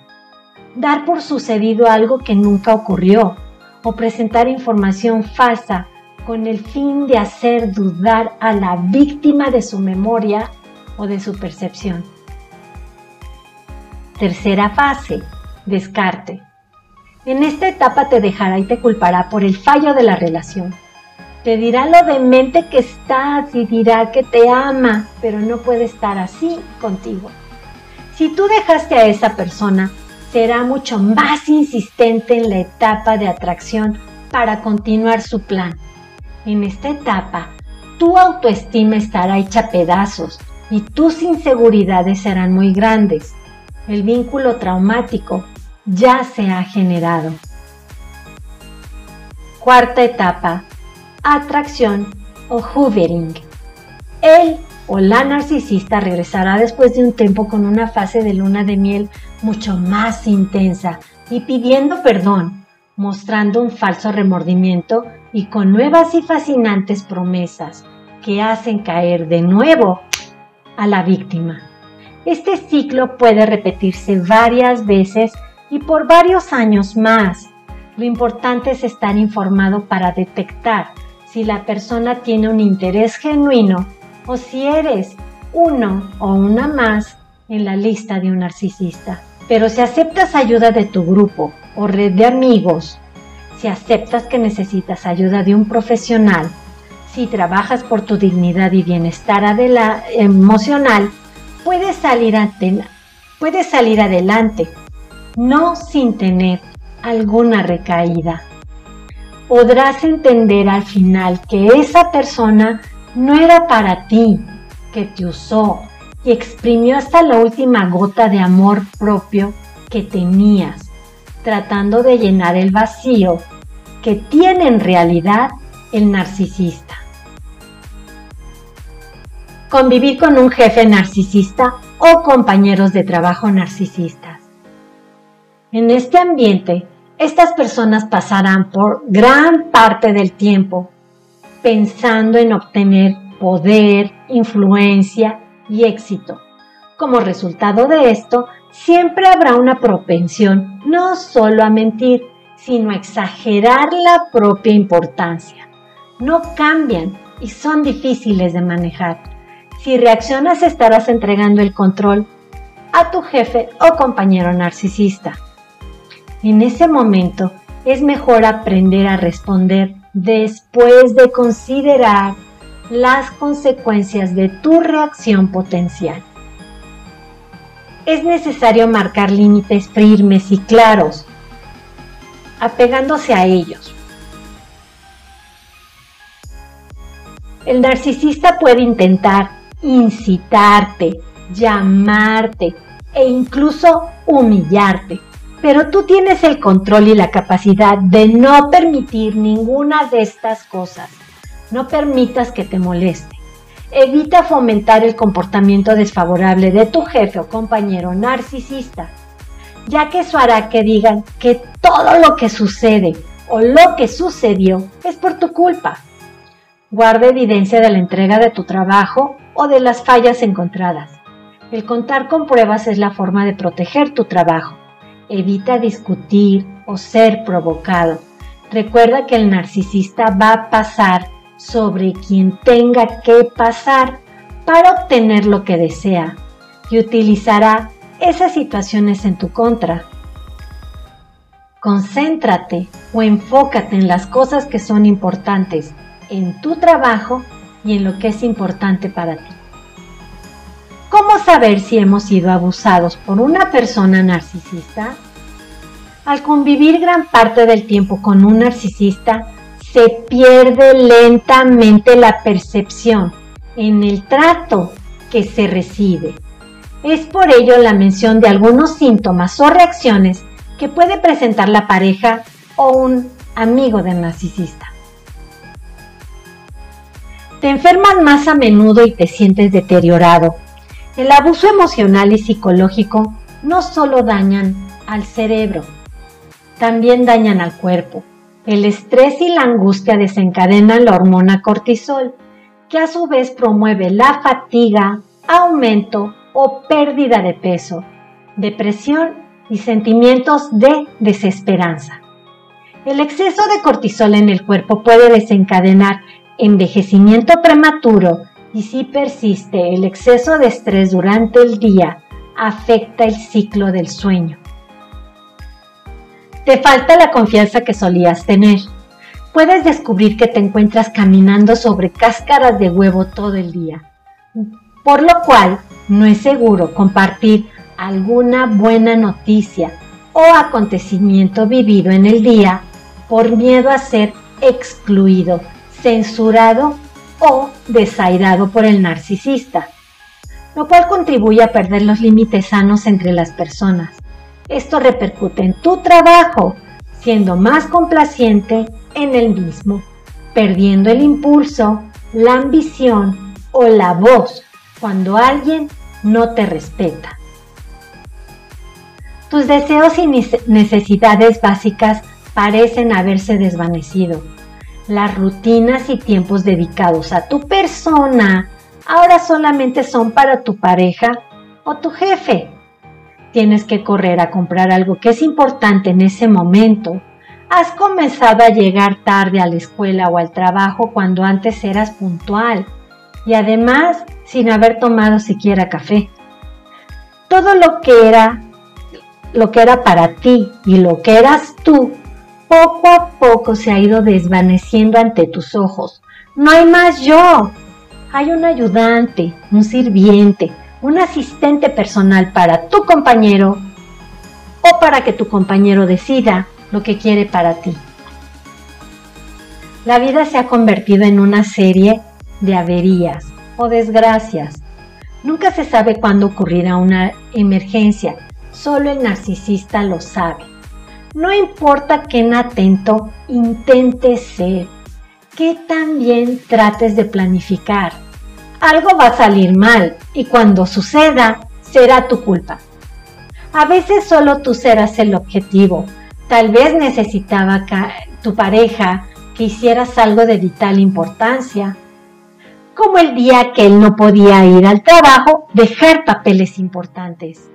dar por sucedido algo que nunca ocurrió o presentar información falsa con el fin de hacer dudar a la víctima de su memoria o de su percepción. Tercera fase, descarte. En esta etapa te dejará y te culpará por el fallo de la relación. Te dirá lo demente que estás y dirá que te ama, pero no puede estar así contigo. Si tú dejaste a esa persona, será mucho más insistente en la etapa de atracción para continuar su plan. En esta etapa, tu autoestima estará hecha pedazos y tus inseguridades serán muy grandes. El vínculo traumático ya se ha generado. Cuarta etapa, atracción o hoovering. Él o la narcisista regresará después de un tiempo con una fase de luna de miel mucho más intensa y pidiendo perdón, mostrando un falso remordimiento y con nuevas y fascinantes promesas que hacen caer de nuevo a la víctima. Este ciclo puede repetirse varias veces y por varios años más. Lo importante es estar informado para detectar si la persona tiene un interés genuino o si eres uno o una más en la lista de un narcisista. Pero si aceptas ayuda de tu grupo o red de amigos, si aceptas que necesitas ayuda de un profesional, si trabajas por tu dignidad y bienestar emocional, puedes salir, puedes salir adelante, no sin tener alguna recaída. Podrás entender al final que esa persona no era para ti, que te usó y exprimió hasta la última gota de amor propio que tenías, tratando de llenar el vacío que tiene en realidad el narcisista. Convivir con un jefe narcisista o compañeros de trabajo narcisistas. En este ambiente, estas personas pasarán por gran parte del tiempo pensando en obtener poder, influencia y éxito. Como resultado de esto, siempre habrá una propensión no solo a mentir, sino a exagerar la propia importancia. No cambian y son difíciles de manejar. Si reaccionas estarás entregando el control a tu jefe o compañero narcisista. En ese momento es mejor aprender a responder después de considerar las consecuencias de tu reacción potencial. Es necesario marcar límites firmes y claros, apegándose a ellos. El narcisista puede intentar incitarte, llamarte e incluso humillarte pero tú tienes el control y la capacidad de no permitir ninguna de estas cosas. No permitas que te moleste. Evita fomentar el comportamiento desfavorable de tu jefe o compañero narcisista, ya que eso hará que digan que todo lo que sucede o lo que sucedió es por tu culpa. Guarda evidencia de la entrega de tu trabajo o de las fallas encontradas. El contar con pruebas es la forma de proteger tu trabajo Evita discutir o ser provocado. Recuerda que el narcisista va a pasar sobre quien tenga que pasar para obtener lo que desea y utilizará esas situaciones en tu contra. Concéntrate o enfócate en las cosas que son importantes en tu trabajo y en lo que es importante para ti. ¿Cómo saber si hemos sido abusados por una persona narcisista? Al convivir gran parte del tiempo con un narcisista, se pierde lentamente la percepción en el trato que se recibe. Es por ello la mención de algunos síntomas o reacciones que puede presentar la pareja o un amigo del narcisista. Te enfermas más a menudo y te sientes deteriorado. El abuso emocional y psicológico no solo dañan al cerebro, también dañan al cuerpo. El estrés y la angustia desencadenan la hormona cortisol, que a su vez promueve la fatiga, aumento o pérdida de peso, depresión y sentimientos de desesperanza. El exceso de cortisol en el cuerpo puede desencadenar envejecimiento prematuro y si persiste el exceso de estrés durante el día, afecta el ciclo del sueño. Te falta la confianza que solías tener. Puedes descubrir que te encuentras caminando sobre cáscaras de huevo todo el día, por lo cual no es seguro compartir alguna buena noticia o acontecimiento vivido en el día por miedo a ser excluido, censurado o desairado por el narcisista, lo cual contribuye a perder los límites sanos entre las personas. Esto repercute en tu trabajo, siendo más complaciente en el mismo, perdiendo el impulso, la ambición o la voz cuando alguien no te respeta. Tus deseos y necesidades básicas parecen haberse desvanecido. Las rutinas y tiempos dedicados a tu persona ahora solamente son para tu pareja o tu jefe. Tienes que correr a comprar algo que es importante en ese momento. Has comenzado a llegar tarde a la escuela o al trabajo cuando antes eras puntual y además sin haber tomado siquiera café. Todo lo que era lo que era para ti y lo que eras tú, poco a poco se ha ido desvaneciendo ante tus ojos. No hay más yo. Hay un ayudante, un sirviente, un asistente personal para tu compañero o para que tu compañero decida lo que quiere para ti. La vida se ha convertido en una serie de averías o desgracias. Nunca se sabe cuándo ocurrirá una emergencia, solo el narcisista lo sabe. No importa qué atento intentes ser, que también trates de planificar. Algo va a salir mal y cuando suceda será tu culpa. A veces solo tú serás el objetivo. Tal vez necesitaba tu pareja que hicieras algo de vital importancia, como el día que él no podía ir al trabajo, dejar papeles importantes.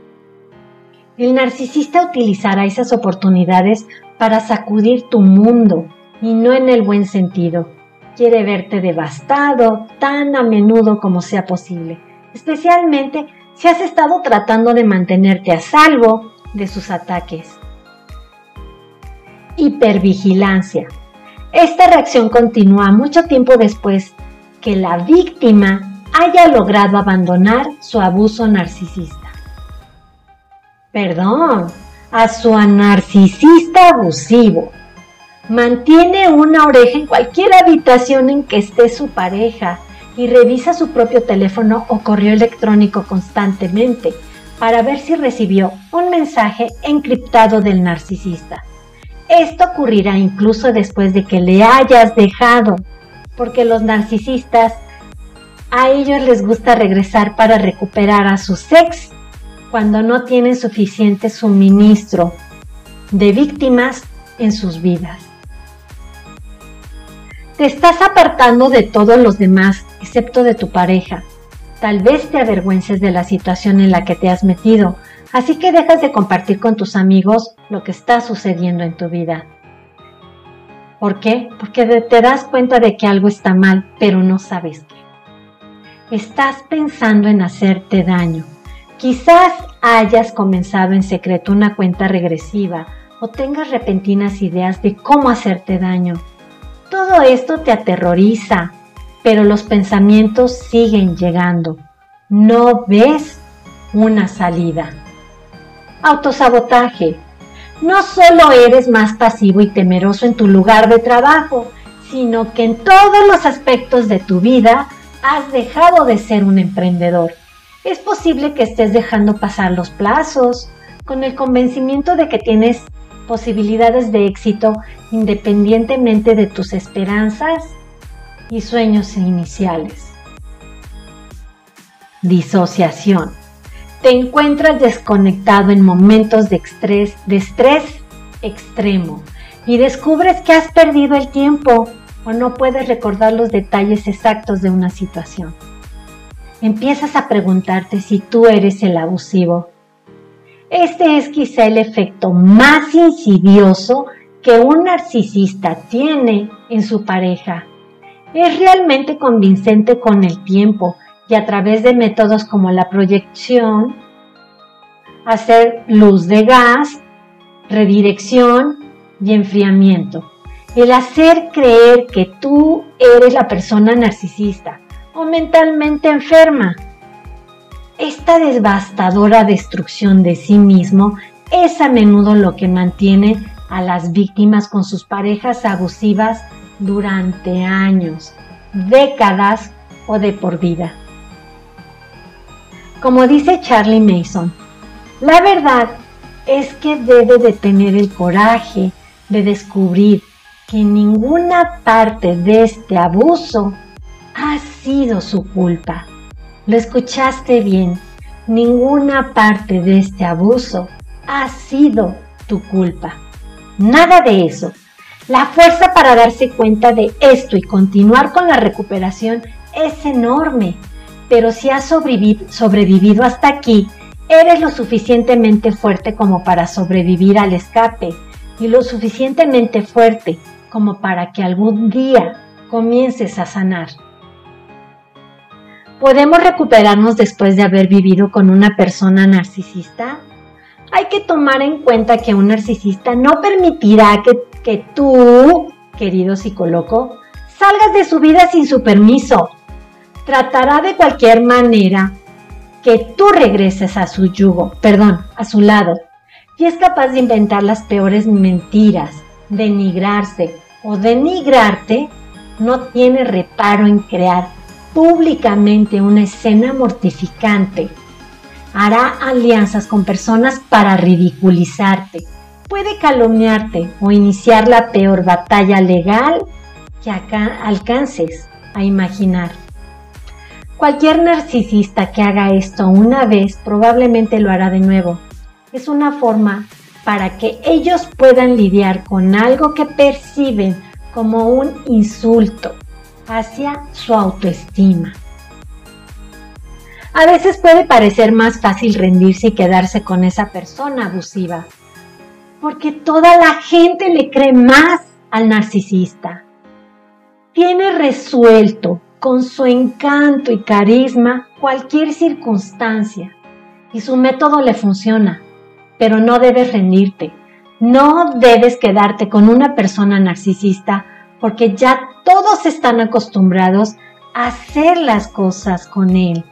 El narcisista utilizará esas oportunidades para sacudir tu mundo y no en el buen sentido. Quiere verte devastado tan a menudo como sea posible, especialmente si has estado tratando de mantenerte a salvo de sus ataques. Hipervigilancia. Esta reacción continúa mucho tiempo después que la víctima haya logrado abandonar su abuso narcisista. Perdón, a su narcisista abusivo. Mantiene una oreja en cualquier habitación en que esté su pareja y revisa su propio teléfono o correo electrónico constantemente para ver si recibió un mensaje encriptado del narcisista. Esto ocurrirá incluso después de que le hayas dejado porque los narcisistas a ellos les gusta regresar para recuperar a su ex cuando no tienen suficiente suministro de víctimas en sus vidas. Te estás apartando de todos los demás, excepto de tu pareja. Tal vez te avergüences de la situación en la que te has metido, así que dejas de compartir con tus amigos lo que está sucediendo en tu vida. ¿Por qué? Porque te das cuenta de que algo está mal, pero no sabes qué. Estás pensando en hacerte daño. Quizás hayas comenzado en secreto una cuenta regresiva o tengas repentinas ideas de cómo hacerte daño. Todo esto te aterroriza, pero los pensamientos siguen llegando. No ves una salida. Autosabotaje no solo eres más pasivo y temeroso en tu lugar de trabajo, sino que en todos los aspectos de tu vida has dejado de ser un emprendedor. Es posible que estés dejando pasar los plazos con el convencimiento de que tienes posibilidades de éxito independientemente de tus esperanzas y sueños iniciales. Disociación. Te encuentras desconectado en momentos de estrés, de estrés extremo y descubres que has perdido el tiempo o no puedes recordar los detalles exactos de una situación. Empiezas a preguntarte si tú eres el abusivo. Este es quizá el efecto más insidioso que un narcisista tiene en su pareja. Es realmente convincente con el tiempo y a través de métodos como la proyección, hacer luz de gas, redirección y enfriamiento. El hacer creer que tú eres la persona narcisista mentalmente enferma. Esta devastadora destrucción de sí mismo es a menudo lo que mantiene a las víctimas con sus parejas abusivas durante años, décadas o de por vida. Como dice Charlie Mason, la verdad es que debe de tener el coraje de descubrir que ninguna parte de este abuso ha sido su culpa. Lo escuchaste bien, ninguna parte de este abuso ha sido tu culpa. Nada de eso. La fuerza para darse cuenta de esto y continuar con la recuperación es enorme. Pero si has sobrevivi- sobrevivido hasta aquí, eres lo suficientemente fuerte como para sobrevivir al escape y lo suficientemente fuerte como para que algún día comiences a sanar. ¿Podemos recuperarnos después de haber vivido con una persona narcisista? Hay que tomar en cuenta que un narcisista no permitirá que, que tú, querido psicólogo, salgas de su vida sin su permiso. Tratará de cualquier manera que tú regreses a su yugo, perdón, a su lado, y es capaz de inventar las peores mentiras, denigrarse o denigrarte, no tiene reparo en crear públicamente una escena mortificante. Hará alianzas con personas para ridiculizarte. Puede calumniarte o iniciar la peor batalla legal que alcances a imaginar. Cualquier narcisista que haga esto una vez probablemente lo hará de nuevo. Es una forma para que ellos puedan lidiar con algo que perciben como un insulto hacia su autoestima. A veces puede parecer más fácil rendirse y quedarse con esa persona abusiva, porque toda la gente le cree más al narcisista. Tiene resuelto con su encanto y carisma cualquier circunstancia y su método le funciona, pero no debes rendirte. No debes quedarte con una persona narcisista porque ya todos están acostumbrados a hacer las cosas con él.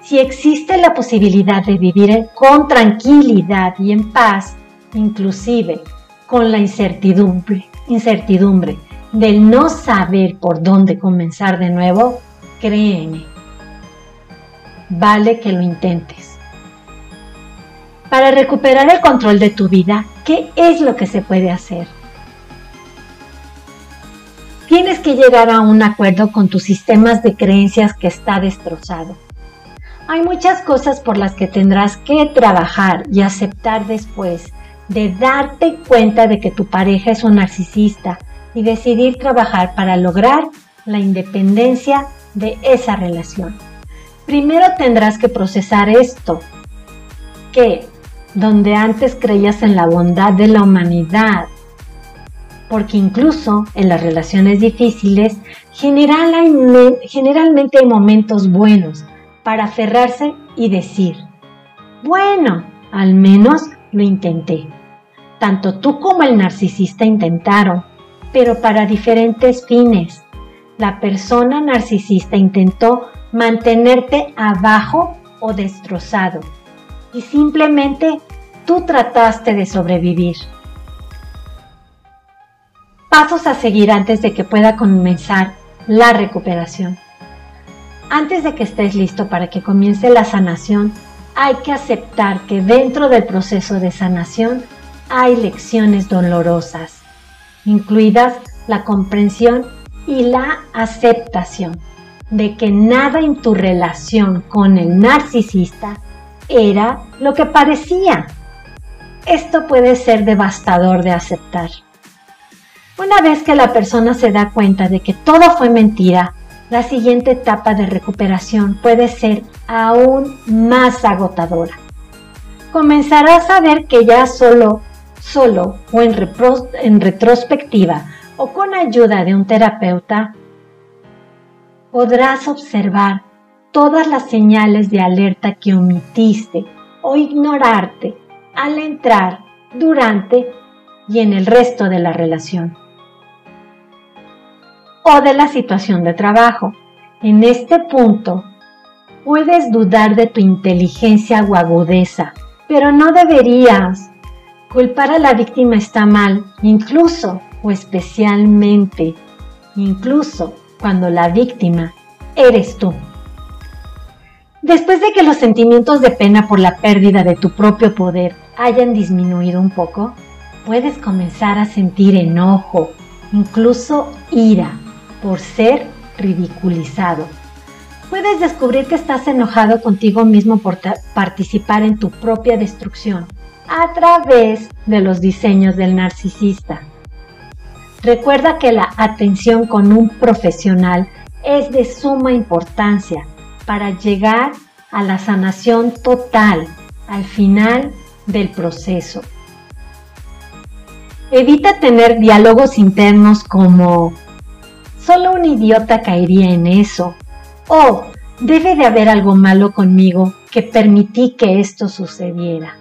Si existe la posibilidad de vivir con tranquilidad y en paz, inclusive con la incertidumbre, incertidumbre del no saber por dónde comenzar de nuevo, créeme, vale que lo intentes. Para recuperar el control de tu vida, ¿qué es lo que se puede hacer? Tienes que llegar a un acuerdo con tus sistemas de creencias que está destrozado. Hay muchas cosas por las que tendrás que trabajar y aceptar después de darte cuenta de que tu pareja es un narcisista y decidir trabajar para lograr la independencia de esa relación. Primero tendrás que procesar esto, que donde antes creías en la bondad de la humanidad, porque incluso en las relaciones difíciles general- generalmente hay momentos buenos para aferrarse y decir, bueno, al menos lo intenté. Tanto tú como el narcisista intentaron, pero para diferentes fines. La persona narcisista intentó mantenerte abajo o destrozado y simplemente tú trataste de sobrevivir. Pasos a seguir antes de que pueda comenzar la recuperación. Antes de que estés listo para que comience la sanación, hay que aceptar que dentro del proceso de sanación hay lecciones dolorosas, incluidas la comprensión y la aceptación de que nada en tu relación con el narcisista era lo que parecía. Esto puede ser devastador de aceptar. Una vez que la persona se da cuenta de que todo fue mentira, la siguiente etapa de recuperación puede ser aún más agotadora. Comenzarás a ver que ya solo, solo o en, en retrospectiva o con ayuda de un terapeuta, podrás observar todas las señales de alerta que omitiste o ignorarte al entrar, durante y en el resto de la relación o de la situación de trabajo. En este punto, puedes dudar de tu inteligencia o agudeza, pero no deberías. Culpar a la víctima está mal, incluso o especialmente, incluso cuando la víctima eres tú. Después de que los sentimientos de pena por la pérdida de tu propio poder hayan disminuido un poco, puedes comenzar a sentir enojo, incluso ira, por ser ridiculizado. Puedes descubrir que estás enojado contigo mismo por participar en tu propia destrucción a través de los diseños del narcisista. Recuerda que la atención con un profesional es de suma importancia para llegar a la sanación total al final del proceso. Evita tener diálogos internos como solo un idiota caería en eso o debe de haber algo malo conmigo que permití que esto sucediera.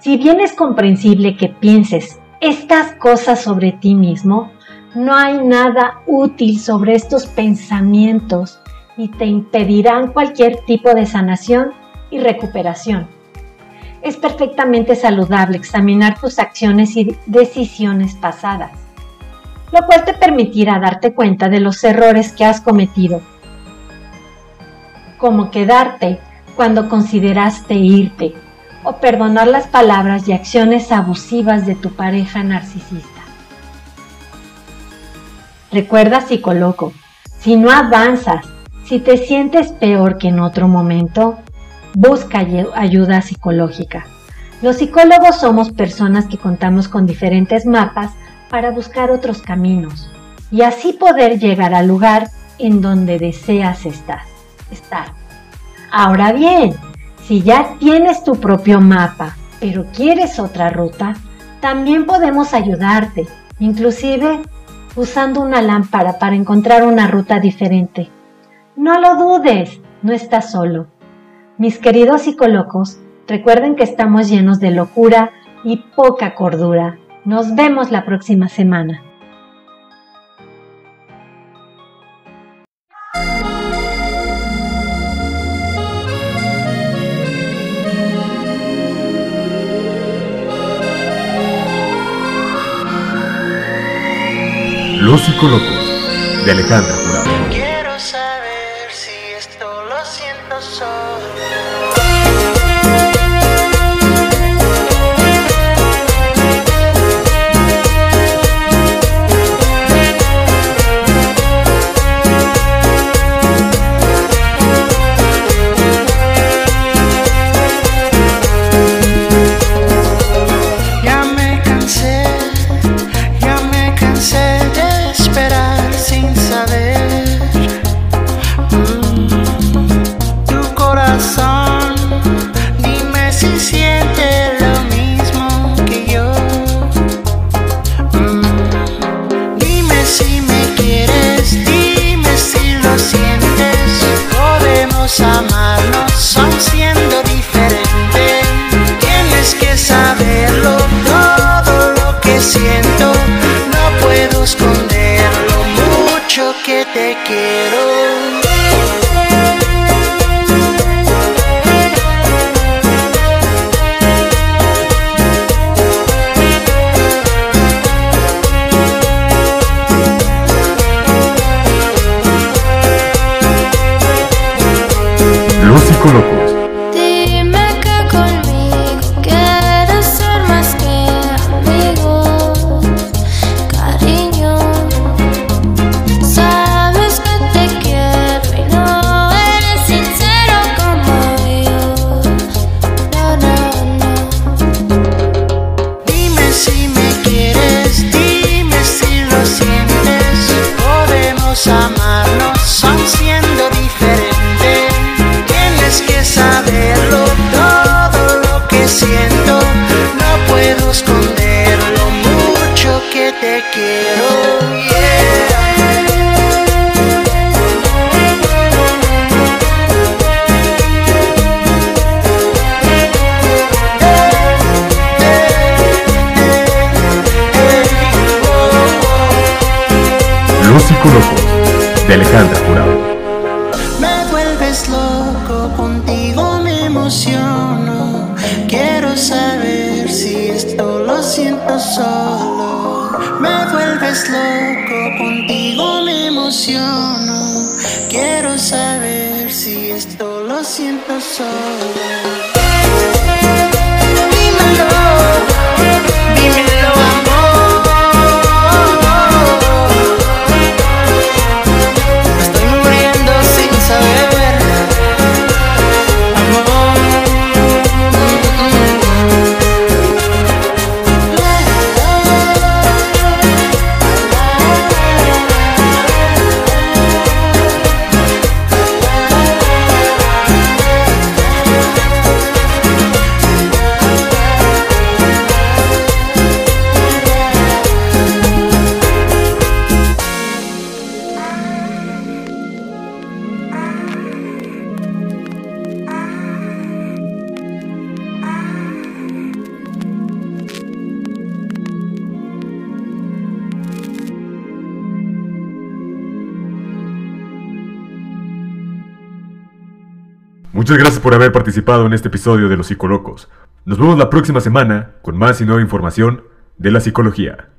Si bien es comprensible que pienses estas cosas sobre ti mismo, no hay nada útil sobre estos pensamientos y te impedirán cualquier tipo de sanación y recuperación. Es perfectamente saludable examinar tus acciones y decisiones pasadas, lo cual te permitirá darte cuenta de los errores que has cometido, como quedarte cuando consideraste irte o perdonar las palabras y acciones abusivas de tu pareja narcisista. Recuerda, psicólogo, si no avanzas, si te sientes peor que en otro momento, busca ayu- ayuda psicológica. Los psicólogos somos personas que contamos con diferentes mapas para buscar otros caminos y así poder llegar al lugar en donde deseas estar. estar. Ahora bien, si ya tienes tu propio mapa, pero quieres otra ruta, también podemos ayudarte, inclusive usando una lámpara para encontrar una ruta diferente. No lo dudes, no estás solo. Mis queridos psicólogos, recuerden que estamos llenos de locura y poca cordura. Nos vemos la próxima semana. Los psicólogos de Alejandra Coloco. Alejandra Jurado. Muchas gracias por haber participado en este episodio de Los Psicolocos. Nos vemos la próxima semana con más y nueva información de la psicología.